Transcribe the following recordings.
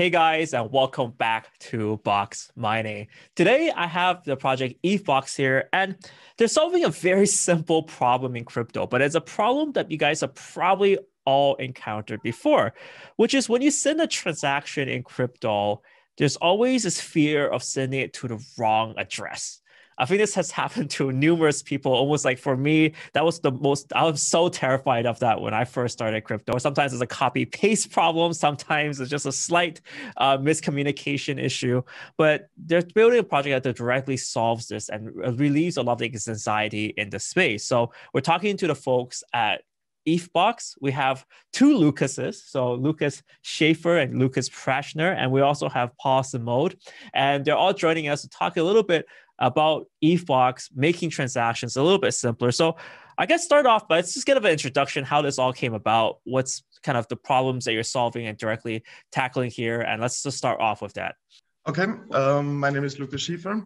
Hey guys, and welcome back to Box Mining. Today I have the project ETHBox here, and they're solving a very simple problem in crypto, but it's a problem that you guys have probably all encountered before, which is when you send a transaction in crypto, there's always this fear of sending it to the wrong address. I think this has happened to numerous people. Almost like for me, that was the most, I was so terrified of that when I first started crypto. Sometimes it's a copy paste problem, sometimes it's just a slight uh, miscommunication issue. But they're building a project that directly solves this and relieves a lot of the anxiety in the space. So we're talking to the folks at ETHBox. We have two Lucases, so Lucas Schaefer and Lucas Prashner, and we also have Paul Simode, and they're all joining us to talk a little bit about ETHBox making transactions a little bit simpler. So I guess start off, but let's just get an introduction how this all came about. What's kind of the problems that you're solving and directly tackling here, and let's just start off with that. Okay, um, my name is Lucas Schiefer.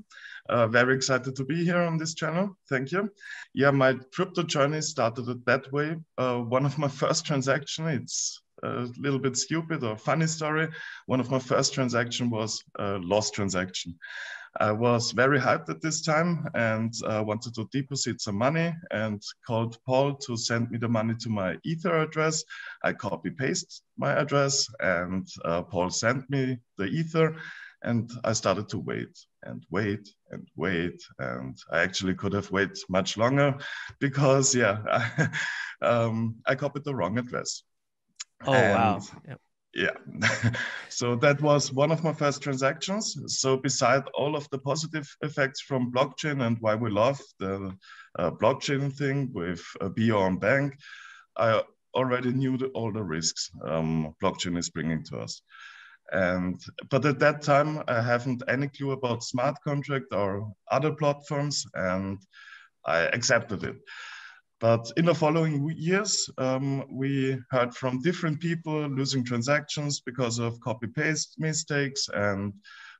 Uh, very excited to be here on this channel. Thank you. Yeah, my crypto journey started that way. Uh, one of my first transaction, it's a little bit stupid or funny story. One of my first transaction was a lost transaction. I was very hyped at this time and uh, wanted to deposit some money and called Paul to send me the money to my Ether address. I copy paste my address and uh, Paul sent me the Ether and I started to wait and wait and wait. And I actually could have waited much longer because, yeah, I, um, I copied the wrong address. Oh, and, wow. Yep. Yeah. so that was one of my first transactions. So, beside all of the positive effects from blockchain and why we love the uh, blockchain thing with uh, Beyond Bank, I already knew the, all the risks um, blockchain is bringing to us. And but at that time, I haven't any clue about smart contract or other platforms, and I accepted it. But in the following years, um, we heard from different people losing transactions because of copy paste mistakes. And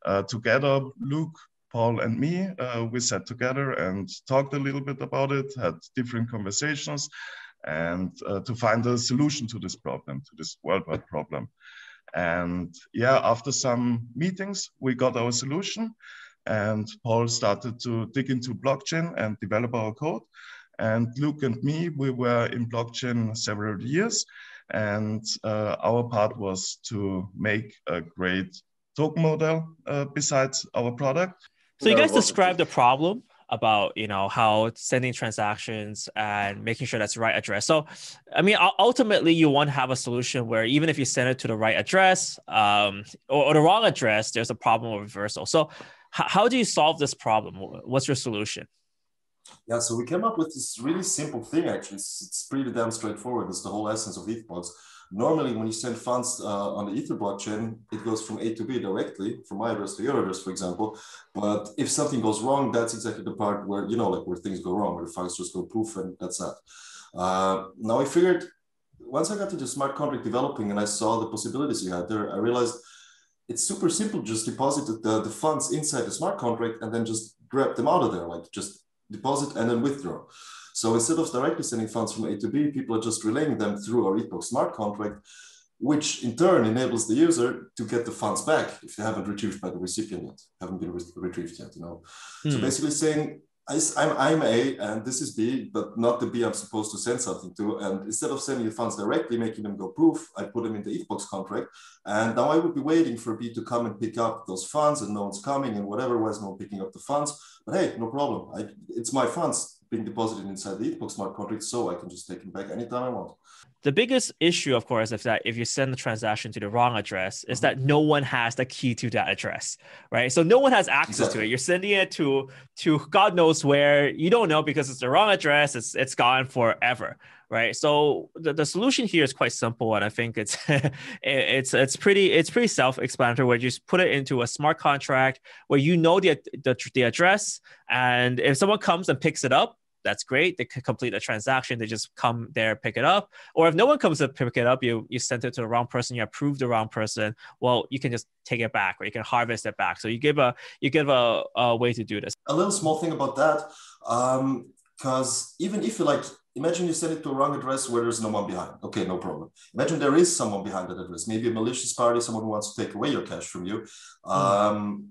uh, together, Luke, Paul, and me, uh, we sat together and talked a little bit about it, had different conversations, and uh, to find a solution to this problem, to this worldwide problem. And yeah, after some meetings, we got our solution. And Paul started to dig into blockchain and develop our code. And Luke and me, we were in blockchain several years. And uh, our part was to make a great token model uh, besides our product. So you guys described the problem about you know how sending transactions and making sure that's the right address so i mean ultimately you want to have a solution where even if you send it to the right address um, or, or, the wrong address there's a problem of reversal so h- how do you solve this problem what's your solution yeah so we came up with this really simple thing actually it's, it's pretty damn straightforward it's the whole essence of ethbox Normally, when you send funds uh, on the Ether blockchain, it goes from A to B directly, from my address to your address, for example. But if something goes wrong, that's exactly the part where, you know, like where things go wrong, where the funds just go poof and that's that. Uh, now I figured once I got into smart contract developing and I saw the possibilities you had there, I realized it's super simple. Just deposit the, the funds inside the smart contract and then just grab them out of there, like just deposit and then withdraw. So instead of directly sending funds from A to B, people are just relaying them through our ETHBox smart contract, which in turn enables the user to get the funds back if they haven't retrieved by the recipient yet, haven't been re retrieved yet, you know. Hmm. So basically saying, I, am I'm A and this is B, but not the B I'm supposed to send something to. And instead of sending the funds directly, making them go proof, I put them in the ETHBox contract. And now I would be waiting for B to come and pick up those funds and no one's coming and whatever, was no one picking up the funds. But hey, no problem. I, it's my funds being deposited inside the ETHBox smart contract, so I can just take it back anytime I want. The biggest issue, of course, is that if you send the transaction to the wrong address, is mm-hmm. that no one has the key to that address, right? So no one has access to it. You're sending it to to God knows where. You don't know because it's the wrong address. It's it's gone forever, right? So the, the solution here is quite simple, and I think it's it's it's pretty it's pretty self-explanatory. Where you just put it into a smart contract where you know the the, the address, and if someone comes and picks it up, that's great. They could complete a transaction. They just come there, pick it up. Or if no one comes to pick it up, you you sent it to the wrong person. You approve the wrong person. Well, you can just take it back, or you can harvest it back. So you give a you give a, a way to do this. A little small thing about that, because um, even if you like imagine you send it to a wrong address where there's no one behind. Okay, no problem. Imagine there is someone behind that address, maybe a malicious party, someone who wants to take away your cash from you. Mm. Um,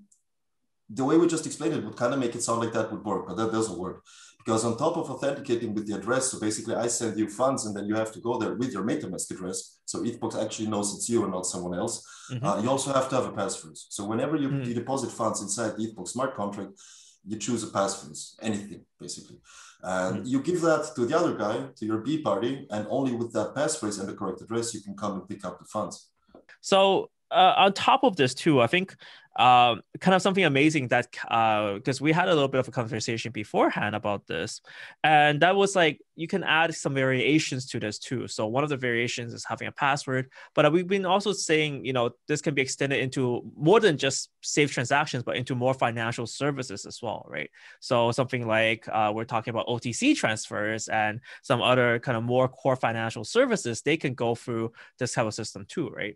the way we just explained it would kind of make it sound like that would work, but that doesn't work. Because on top of authenticating with the address, so basically I send you funds and then you have to go there with your MetaMask address. So ETHBox actually knows it's you and not someone else. Mm-hmm. Uh, you also have to have a passphrase. So whenever you, mm-hmm. you deposit funds inside the ETHBox smart contract, you choose a passphrase, anything basically. And mm-hmm. you give that to the other guy, to your B party, and only with that passphrase and the correct address, you can come and pick up the funds. So uh, on top of this too, I think uh, kind of something amazing that because uh, we had a little bit of a conversation beforehand about this, and that was like you can add some variations to this too. So one of the variations is having a password, but we've been also saying you know this can be extended into more than just safe transactions, but into more financial services as well, right? So something like uh, we're talking about OTC transfers and some other kind of more core financial services, they can go through this type of system too, right?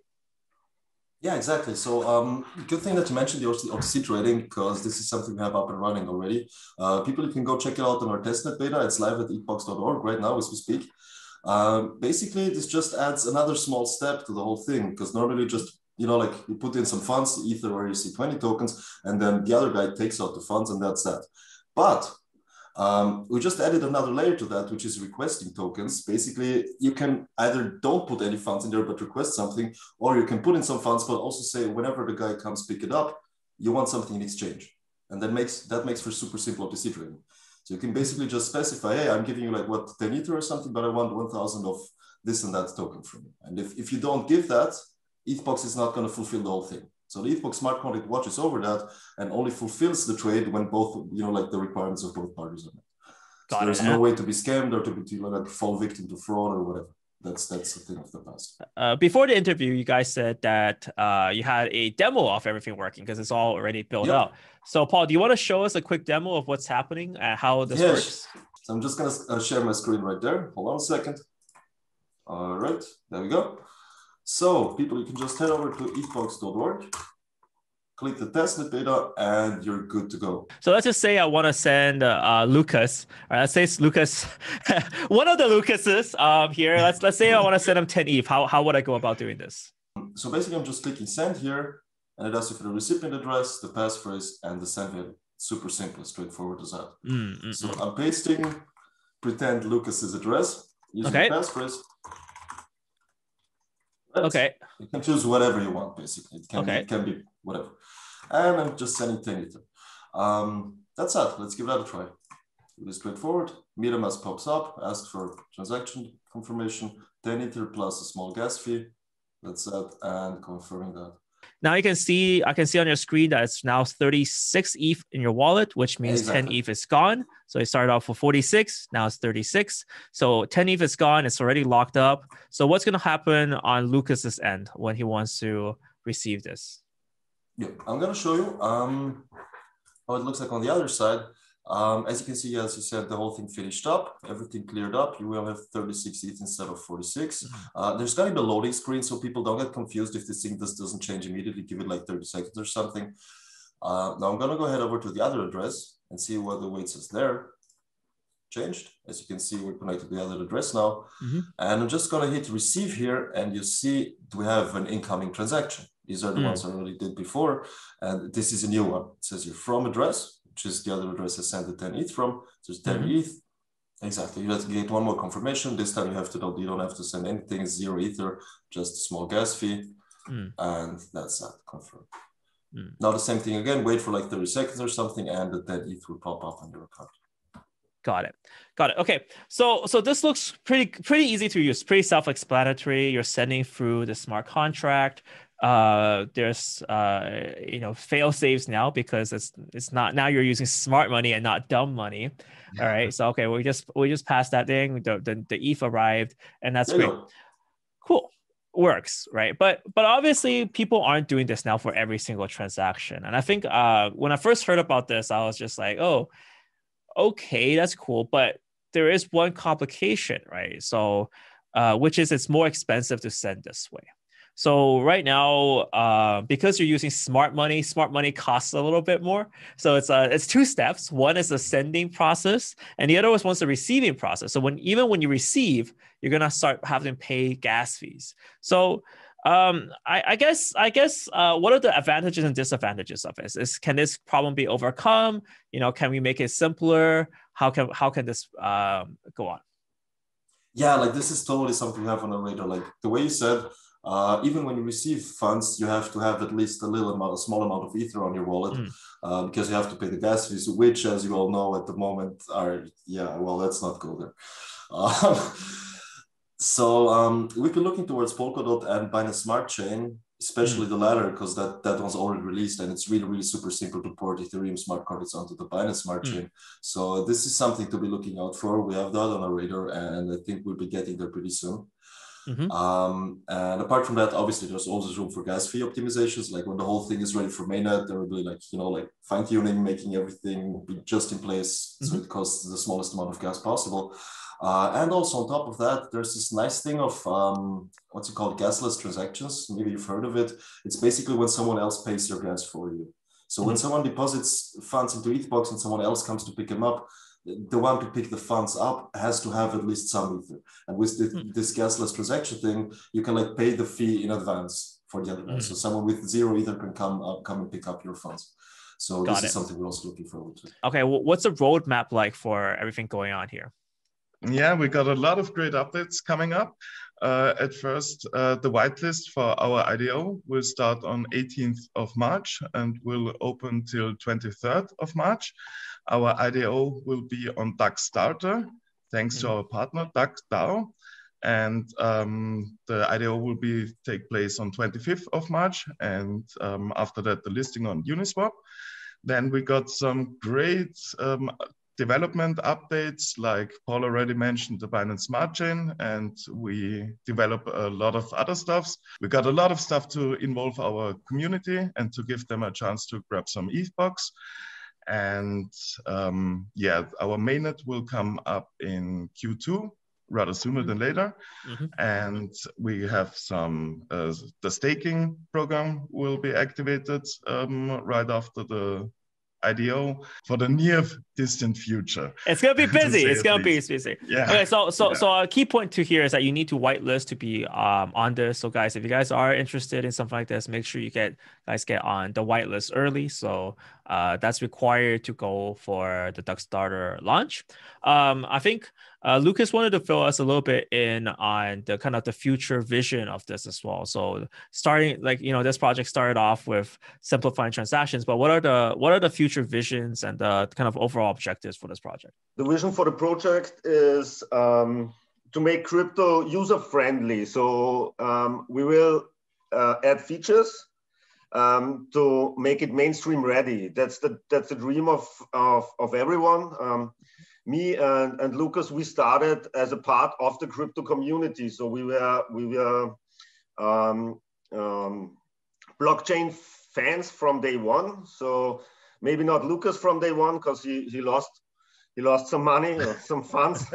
Yeah, exactly. So um, good thing that you mentioned the OTC trading because this is something we have up and running already. Uh, people, can go check it out on our testnet beta. It's live at ethbox.org right now as we speak. Um, basically, this just adds another small step to the whole thing because normally just you know like you put in some funds, Ether or ERC20 tokens, and then the other guy takes out the funds and that's that. But um, we just added another layer to that, which is requesting tokens. Basically, you can either don't put any funds in there, but request something, or you can put in some funds, but also say whenever the guy comes pick it up, you want something in exchange. And that makes that makes for super simple OTC trading. So you can basically just specify, hey, I'm giving you like what 10 ether or something, but I want 1000 of this and that token from you. And if, if you don't give that, ETHBox is not going to fulfill the whole thing. So the ETHBox smart contract watches over that and only fulfills the trade when both, you know, like the requirements of both parties are met. So there's no way to be scammed or to be to like fall victim to fraud or whatever. That's that's the thing of the past. Uh, before the interview, you guys said that uh, you had a demo of everything working because it's all already built out. So Paul, do you want to show us a quick demo of what's happening and how this yes. works? So I'm just gonna uh, share my screen right there. Hold on a second. All right, there we go. So people, you can just head over to ethbox.org, click the testnet beta, and you're good to go. So let's just say I want to send uh, Lucas, or let's say it's Lucas, one of the Lucases um, here. Let's let's say I want to send him 10 ETH. How, how would I go about doing this? So basically, I'm just clicking send here, and it asks you for the recipient address, the passphrase, and the send value. Super simple, straightforward as that. Mm, mm, so mm. I'm pasting pretend Lucas's address using okay. the passphrase okay. You can choose whatever you want, basically. It can, okay. be, it can be whatever. And I'm just sending 10 ether. Um, that's it. Let's give that a try. Really straightforward. MetaMask pops up, asks for transaction confirmation, 10 ether plus a small gas fee. That's it. And confirming that. Now you can see, I can see on your screen that it's now 36 ETH in your wallet, which means exactly. 10 ETH is gone. So it started off with 46, now it's 36. So 10 ETH is gone, it's already locked up. So what's going to happen on Lucas's end when he wants to receive this? Yeah, I'm going to show you um, how it looks like on the other side. Um, as you can see, as you said, the whole thing finished up, everything cleared up. You will have 36 ETH instead of 46. Mm-hmm. Uh, there's going to be a loading screen, so people don't get confused if this thing just doesn't change immediately. Give it like 30 seconds or something. Uh, now I'm going to go ahead over to the other address and see what the weight says there. Changed. As you can see, we're connected to the other address now. Mm-hmm. And I'm just going to hit receive here, and you see we have an incoming transaction. These are the mm. ones I already did before. And this is a new one. It says your from address which is the other address I sent the 10 ETH from. So it's 10 mm-hmm. ETH. Exactly. You have to get one more confirmation. This time you have to you don't have to send anything, zero ether, just a small gas fee. Mm. And that's that. Confirm. Mm. Now the same thing again, wait for like 30 seconds or something, and the 10 ETH will pop up on your account. Got it. Got it. Okay. So so this looks pretty pretty easy to use, pretty self-explanatory. You're sending through the smart contract uh there's uh you know fail saves now because it's it's not now you're using smart money and not dumb money. All right so okay we just we just passed that thing. The the, the eth arrived and that's great. Cool. Works right? But but obviously people aren't doing this now for every single transaction. And i think uh when i first heard about this i was just like oh okay that's cool. But there is one complication right? So uh which is it's more expensive to send this way So right now, uh, because you're using smart money, smart money costs a little bit more. So it's uh, it's two steps. One is the sending process, and the other was once the receiving process. So when even when you receive, you're gonna start having to pay gas fees. So um, I, I, guess I guess uh, what are the advantages and disadvantages of this? Is can this problem be overcome? You know, can we make it simpler? How can how can this um, go on? Yeah, like this is totally something we have on the radar. Like the way you said, uh, even when you receive funds, you have to have at least a little amount, a small amount of ether on your wallet mm. uh, because you have to pay the gas fees, which, as you all know, at the moment are yeah. Well, let's not go there. Um, so um, we've been looking towards Polkadot and Binance Smart Chain, especially mm. the latter, because that that one's already released and it's really really super simple to port Ethereum smart contracts onto the Binance Smart mm. Chain. So this is something to be looking out for. We have that on our radar, and I think we'll be getting there pretty soon. Mm-hmm. Um, and apart from that, obviously, there's also room for gas fee optimizations. Like when the whole thing is ready for mainnet, there will be like you know like fine tuning, making everything be just in place mm-hmm. so it costs the smallest amount of gas possible. Uh, and also on top of that, there's this nice thing of um, what's it called, gasless transactions. Maybe you've heard of it. It's basically when someone else pays your gas for you. So mm-hmm. when someone deposits funds into ETHBox and someone else comes to pick them up, the one to pick the funds up has to have at least some ether. And with the, mm-hmm. this gasless transaction thing, you can like pay the fee in advance for the other. Mm-hmm. So someone with zero ether can come up, come and pick up your funds. So Got this it. is something we're also looking forward to. Okay, well, what's the roadmap like for everything going on here? Yeah, we got a lot of great updates coming up. Uh, at first, uh, the whitelist for our IDO will start on 18th of March and will open till 23rd of March. Our IDO will be on DAX Starter, thanks to mm-hmm. our partner DAX DAO. And um, the IDO will be take place on 25th of March, and um, after that, the listing on Uniswap. Then we got some great um, development updates, like Paul already mentioned the Binance Smart Chain, and we develop a lot of other stuffs. We got a lot of stuff to involve our community and to give them a chance to grab some ETH ETHBox. And um, yeah, our mainnet will come up in Q2 rather sooner than later. Mm-hmm. And we have some, uh, the staking program will be activated um, right after the IDO for the near distant future. It's gonna be busy. it's gonna least. be busy. Yeah. Okay. So so yeah. so a key point to here is that you need to whitelist to be um on this. So guys, if you guys are interested in something like this, make sure you get guys get on the whitelist early. So uh, that's required to go for the DAX Starter launch. Um, I think uh, Lucas wanted to fill us a little bit in on the kind of the future vision of this as well. So starting like you know this project started off with simplifying transactions, but what are the what are the future visions and the kind of overall objectives for this project? The vision for the project is um, to make crypto user friendly. So um, we will uh, add features um, to make it mainstream ready. That's the that's the dream of of, of everyone. Um, me and, and Lucas, we started as a part of the crypto community. So we were we were um, um blockchain fans from day one. So maybe not Lucas from day one because he, he lost he lost some money or some funds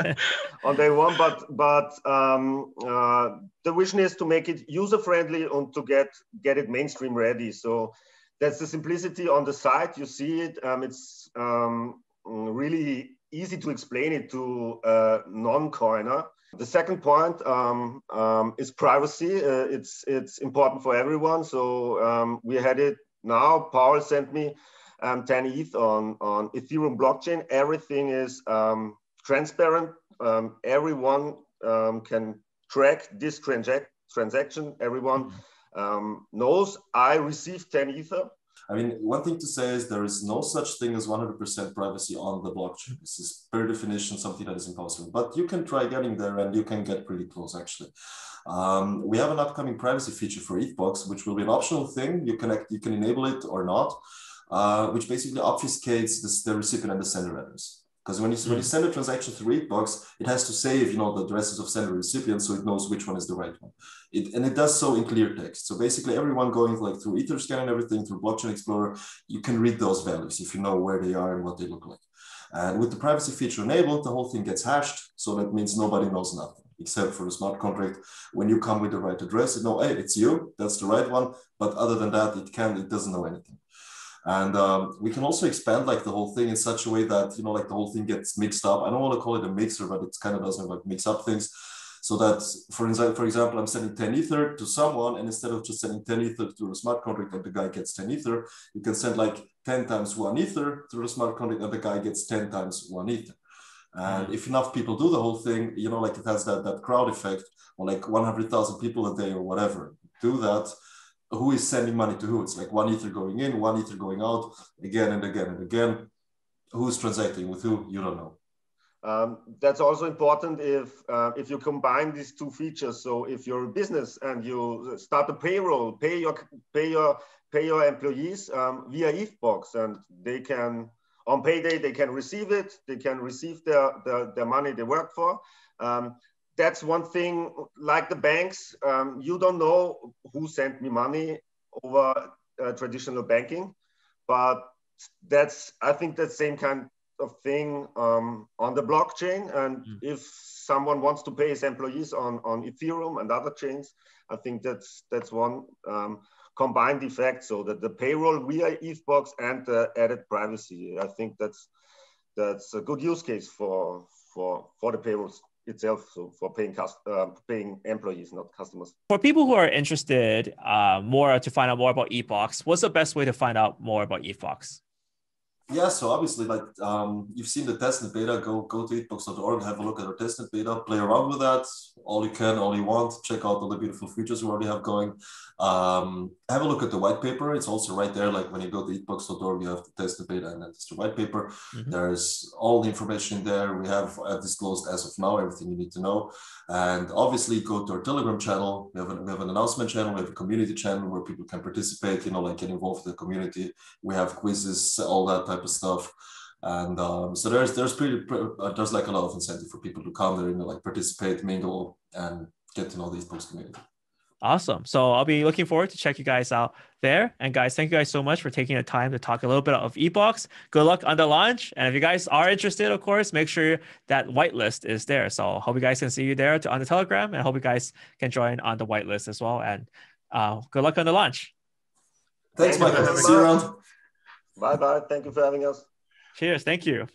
on day one. But but um, uh, the vision is to make it user friendly and to get get it mainstream ready. So that's the simplicity on the site. You see it. Um, it's um, really easy to explain it to a non-coiner. The second point um, um, is privacy. Uh, it's it's important for everyone. So um, we had it now. Paul sent me um, 10 ETH on, on Ethereum blockchain. Everything is um, transparent. Um, everyone um, can track this transac transaction. Everyone um, knows I received 10 Ether. I mean, one thing to say is there is no such thing as 100% privacy on the blockchain. This is per definition something that is impossible, but you can try getting there and you can get pretty close actually. Um, we have an upcoming privacy feature for ETHBox, which will be an optional thing. You can, you can enable it or not uh, which basically obfuscates the recipient and the sender address. Because when you, mm when you send a transaction through ETHBox, it has to save you know, the addresses of sender and recipient so it knows which one is the right one. It, and it does so in clear text. So basically everyone going like through Etherscan and everything, through Blockchain Explorer, you can read those values if you know where they are and what they look like. And with the privacy feature enabled, the whole thing gets hashed. So that means nobody knows nothing. except for the smart contract. When you come with the right address, you know, hey, it's you, that's the right one. But other than that, it can, it doesn't know anything. And um, we can also expand like the whole thing in such a way that, you know, like the whole thing gets mixed up. I don't want to call it a mixer, but it kind of doesn't like mix up things. So that, for example, for example, I'm sending 10 ether to someone, and instead of just sending 10 ether to a smart contract and the guy gets 10 ether, you can send like 10 times one ether through the smart contract and the guy gets 10 times one ether. And if enough people do the whole thing, you know, like it has that, that crowd effect, or like 100,000 people a day or whatever do that. Who is sending money to who? It's like one ether going in, one ether going out, again and again and again. Who's transacting with who? You don't know. Um, that's also important if uh, if you combine these two features. So if you're a business and you start a payroll, pay your pay your pay your employees um, via ETHBox, and they can on payday they can receive it. They can receive their their, their money they work for. Um, that's one thing. Like the banks, um, you don't know who sent me money over uh, traditional banking, but that's I think that same kind of thing um, on the blockchain. And mm. if someone wants to pay his employees on, on Ethereum and other chains, I think that's that's one um, combined effect. So that the payroll via ETHBox and the added privacy. I think that's that's a good use case for for for the payrolls itself so for paying cost, uh, paying employees not customers. For people who are interested uh, more to find out more about ETHBox what's the best way to find out more about ETHBox yeah, so obviously, like um, you've seen the testnet beta, go go to ethbox.org, have a look at our testnet beta, play around with that all you can, all you want. Check out all the beautiful features we already have going. Um, have a look at the white paper. It's also right there. Like when you go to ethbox.org, you have the testnet beta and then it's the white paper. Mm-hmm. There's all the information in there. We have uh, disclosed as of now everything you need to know. And obviously, go to our Telegram channel. We have, an, we have an announcement channel. We have a community channel where people can participate. You know, like get involved in the community. We have quizzes, all that type of stuff. And um, so there's there's pretty uh, there's like a lot of incentive for people to come there and like participate, mingle, and get to know the ETHBox community. Awesome. So I'll be looking forward to check you guys out there. And guys, thank you guys so much for taking the time to talk a little bit of ETHBox. Good luck on the launch. And if you guys are interested, of course, make sure that whitelist is there. So hope you guys can see you there to, on the Telegram and hope you guys can join on the whitelist as well. And uh, good luck on the launch. Thanks, Michael. See you around. Bye bye. Thank you for having us. Cheers. Thank you.